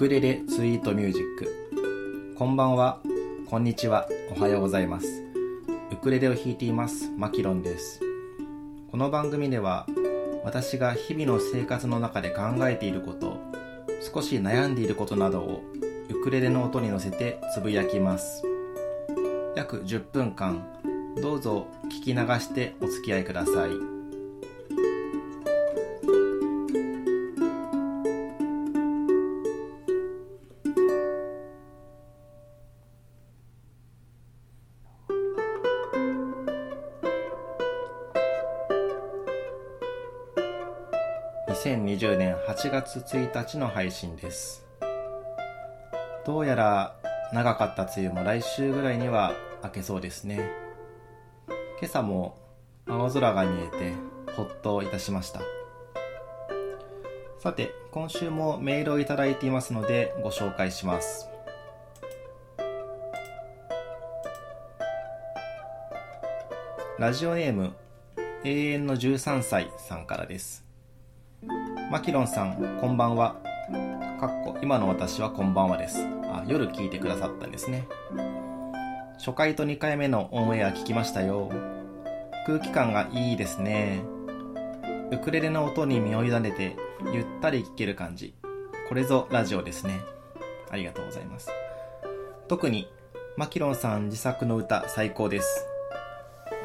クレレツイートミュージック。こんばんは。こんにちは。おはようございます。ウクレレを弾いています。マキロンです。この番組では私が日々の生活の中で考えていること少し悩んでいることなどをウクレレの音に乗せてつぶやきます。約10分間どうぞ聞き流してお付き合いください。2020年8月1日の配信です。どうやら長かった梅雨も来週ぐらいには明けそうですね。今朝も青空が見えてほっといたしました。さて今週もメールをいただいていますのでご紹介します。ラジオネーム永遠の13歳さんからです。マキロンさん、こんばんは。かっこ、今の私はこんばんはです。あ、夜聞いてくださったんですね。初回と2回目のオンエア聞きましたよ。空気感がいいですね。ウクレレの音に身を委ねて、ゆったり聴ける感じ。これぞラジオですね。ありがとうございます。特に、マキロンさん自作の歌最高です。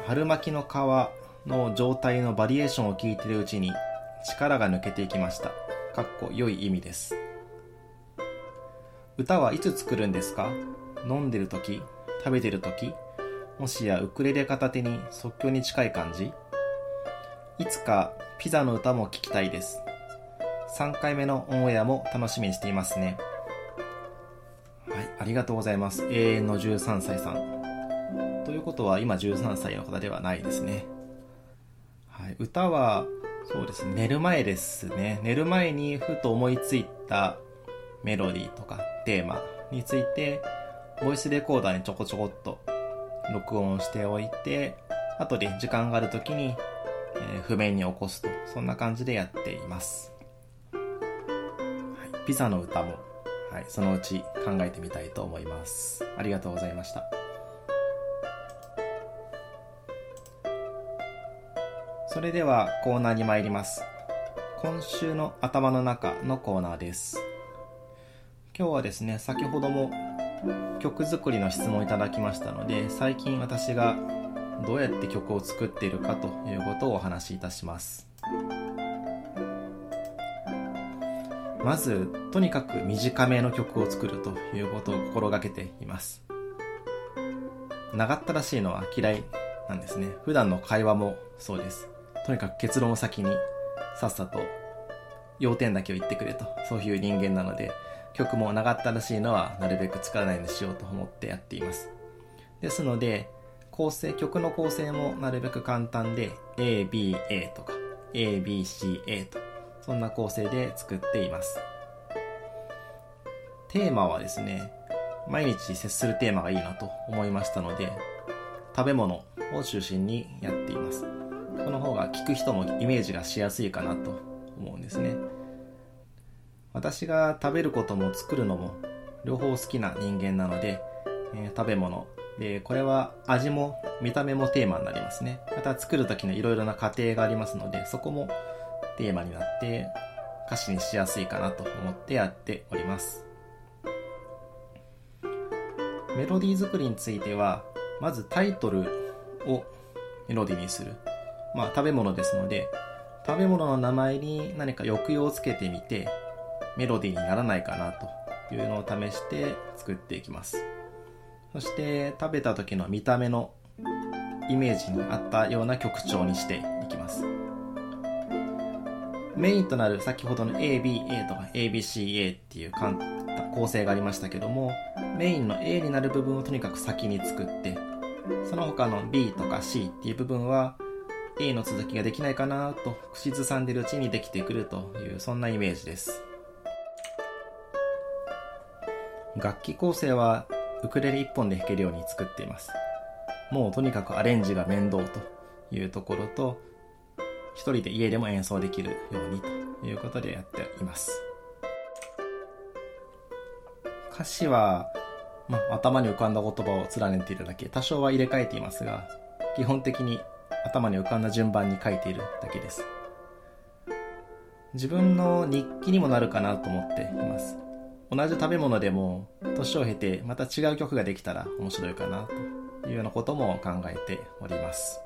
春巻きの皮の状態のバリエーションを聞いてるうちに力が抜けていきました。かっこ良い意味です。歌はいつ作るんですか？飲んでる時？食べてる時？もしやウクレレ片手に即興に近い感じ？いつかピザの歌も聴きたいです。3回目のオンエアも楽しみにしていますね。はい、ありがとうございます。永遠の13歳さん。ということは今13歳の方ではないですね。はい、歌はそうですね。寝る前ですね。寝る前にふと思いついたメロディーとかテーマについて、ボイスレコーダーにちょこちょこっと録音しておいて、後で時間がある時に、えー、譜面に起こすと、そんな感じでやっています。はい、ピザの歌も、はい、そのうち考えてみたいと思います。ありがとうございました。それではコーナーに参ります。今週の頭の中のコーナーです。今日はですね、先ほども曲作りの質問をいただきましたので、最近私がどうやって曲を作っているかということをお話しいたします。まず、とにかく短めの曲を作るということを心がけています。長ったらしいのは嫌いなんですね。普段の会話もそうです。とにかく結論を先にさっさと要点だけを言ってくれと、そういう人間なので、曲も長ったらしいのはなるべく作らないようにしようと思ってやっています。ですので、構成、曲の構成もなるべく簡単で、A, B, A とか、A, B, C, A と、そんな構成で作っています。テーマはですね、毎日接するテーマがいいなと思いましたので、食べ物を中心にやっています。この方が聞く人もイメージがしやすいかなと思うんですね。私が食べることも作るのも両方好きな人間なので、えー、食べ物。でこれは味も見た目もテーマになりますね。また作る時のいろいろな過程がありますのでそこもテーマになって歌詞にしやすいかなと思ってやっております。メロディー作りについてはまずタイトルをメロディーにする。まあ、食べ物ですので、食べ物の名前に何か抑揚をつけてみて、メロディーにならないかなというのを試して作っていきます。そして食べた時の見た目のイメージに合ったような曲調にしていきます。メインとなる先ほどの ABA とか ABCA っていう構成がありましたけども、メインの A になる部分をとにかく先に作って、その他の B とか C っていう部分は A の続きができないかなと口ずさんでるうちにできてくるというそんなイメージです。楽器構成はウクレレ1本で弾けるように作っています。もうとにかくアレンジが面倒というところと一人で家でも演奏できるようにということでやっています。歌詞は、まあ、頭に浮かんだ言葉を連ねているだけ、多少は入れ替えていますが、基本的に頭に浮かんだ順番に書いているだけです。自分の日記にもなるかなと思っています。同じ食べ物でも、年を経てまた違う曲ができたら面白いかなというようなことも考えております。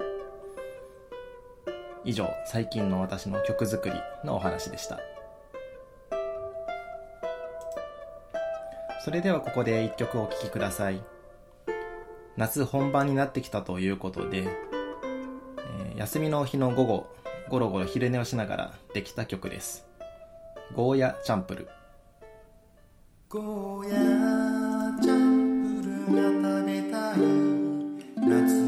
以上、最近の私の曲作りのお話でした。それではここで一曲お聴きください。夏本番になってきたということで、休みの日の午後、ゴロゴロ昼寝をしながらできた曲です。ゴーヤチャンプル。ゴーヤチャンプルが食べたい夏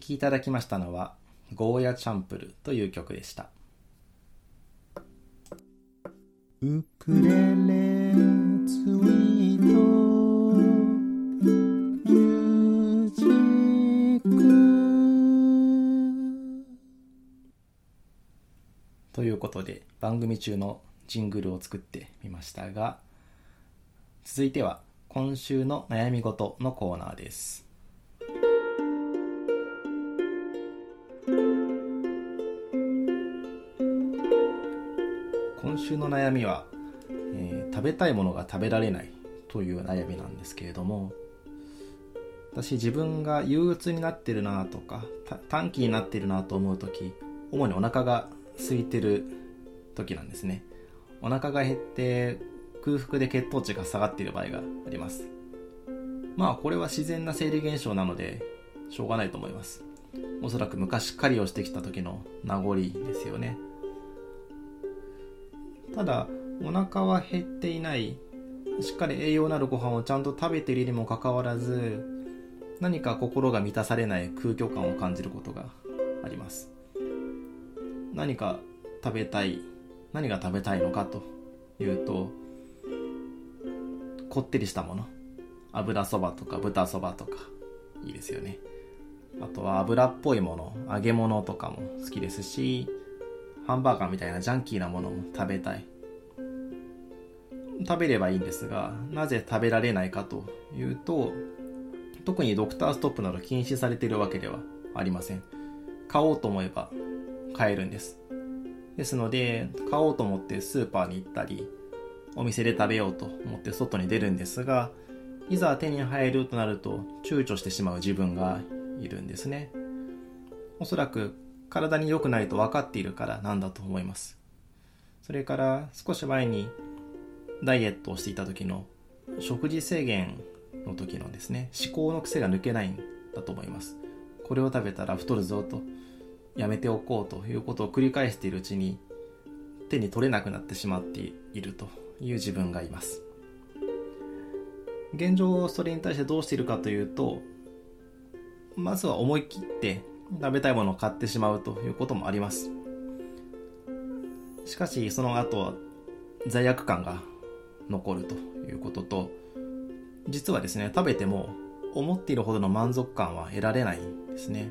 聴きいただきましたのは、ゴーヤチャンプルという曲でした。ウクレレツイートミュージックということで番組中のジングルを作ってみましたが続いては今週の悩み事のコーナーです週の悩みは、えー、食べたいものが食べられないという悩みなんですけれども私自分が憂鬱になってるなとか短期になってるなと思う時主にお腹が空いてる時なんですね。お腹が減って空腹で血糖値が下がっている場合があります。まあこれは自然な生理現象なのでしょうがないと思います。おそらく昔狩りをしてきた時の名残ですよね。ただお腹は減っていない。しっかり栄養のあるご飯をちゃんと食べているにもかかわらず何か心が満たされない空虚感を感じることがあります。何か食べたい何が食べたいのかというとこってりしたもの。油そばとか豚そばとかいいですよね。あとは油っぽいもの揚げ物とかも好きですしハンバーガーみたいなジャンキーなものも食べたい。食べればいいんですがなぜ食べられないかというと特にドクターストップなど禁止されているわけではありません。買おうと思えば買えるんです。ですので買おうと思ってスーパーに行ったりお店で食べようと思って外に出るんですがいざ手に入るとなると躊躇してしまう自分がいるんですね。おそらく体に良くないと分かっているからなんだと思います。それから少し前にダイエットをしていた時の食事制限の時のですね思考の癖が抜けないんだと思います。これを食べたら太るぞとやめておこうということを繰り返しているうちに手に取れなくなってしまっているという自分がいます。現状それに対してどうしているかというとまずは思い切って食べたいものを買ってしまうということもあります。しかしその後罪悪感が残るということと実はですね食べても思っているほどの満足感は得られないんですね。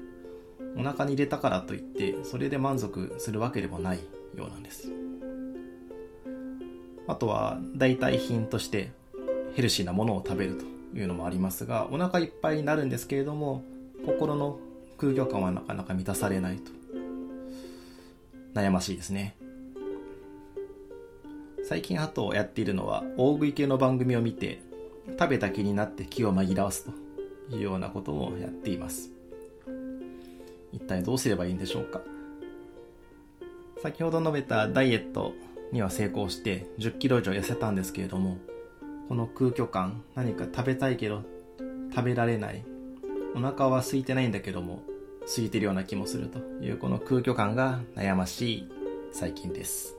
お腹に入れたからといってそれで満足するわけでもないようなんです。あとは代替品としてヘルシーなものを食べるというのもありますがお腹いっぱいになるんですけれども心の空虚感はなかなか満たされないと。悩ましいですね。最近あとやっているのは大食い系の番組を見て食べた気になって気を紛らわすというようなこともやっています。一体どうすればいいんでしょうか。先ほど述べたダイエットには成功して10キロ以上痩せたんですけれどもこの空虚感何か食べたいけど食べられないお腹は空いてないんだけども空いてるような気もするというこの空虚感が悩ましい最近です。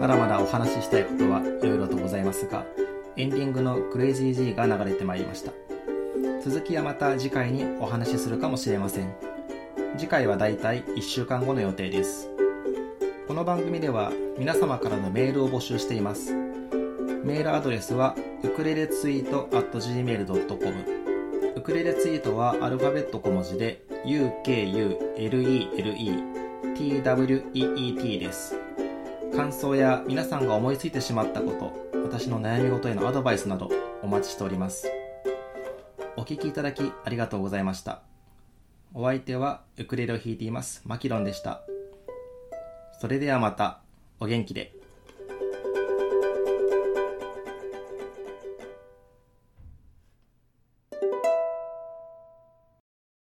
まだまだお話ししたいことはいろいろとございますがエンディングのクレイジー G が流れてまいりました。続きはまた次回にお話しするかもしれません。次回はだいたい1週間後の予定です。この番組では皆様からのメールを募集しています。メールアドレスはウクレレツイート at gmail.com ウクレレツイートはアルファベット小文字で UKULELETWEET です。感想や皆さんが思いついてしまったこと私の悩み事へのアドバイスなどお待ちしております。お聴きいただきありがとうございました。お相手はウクレレを弾いていますマキロンでした。それではまたお元気で。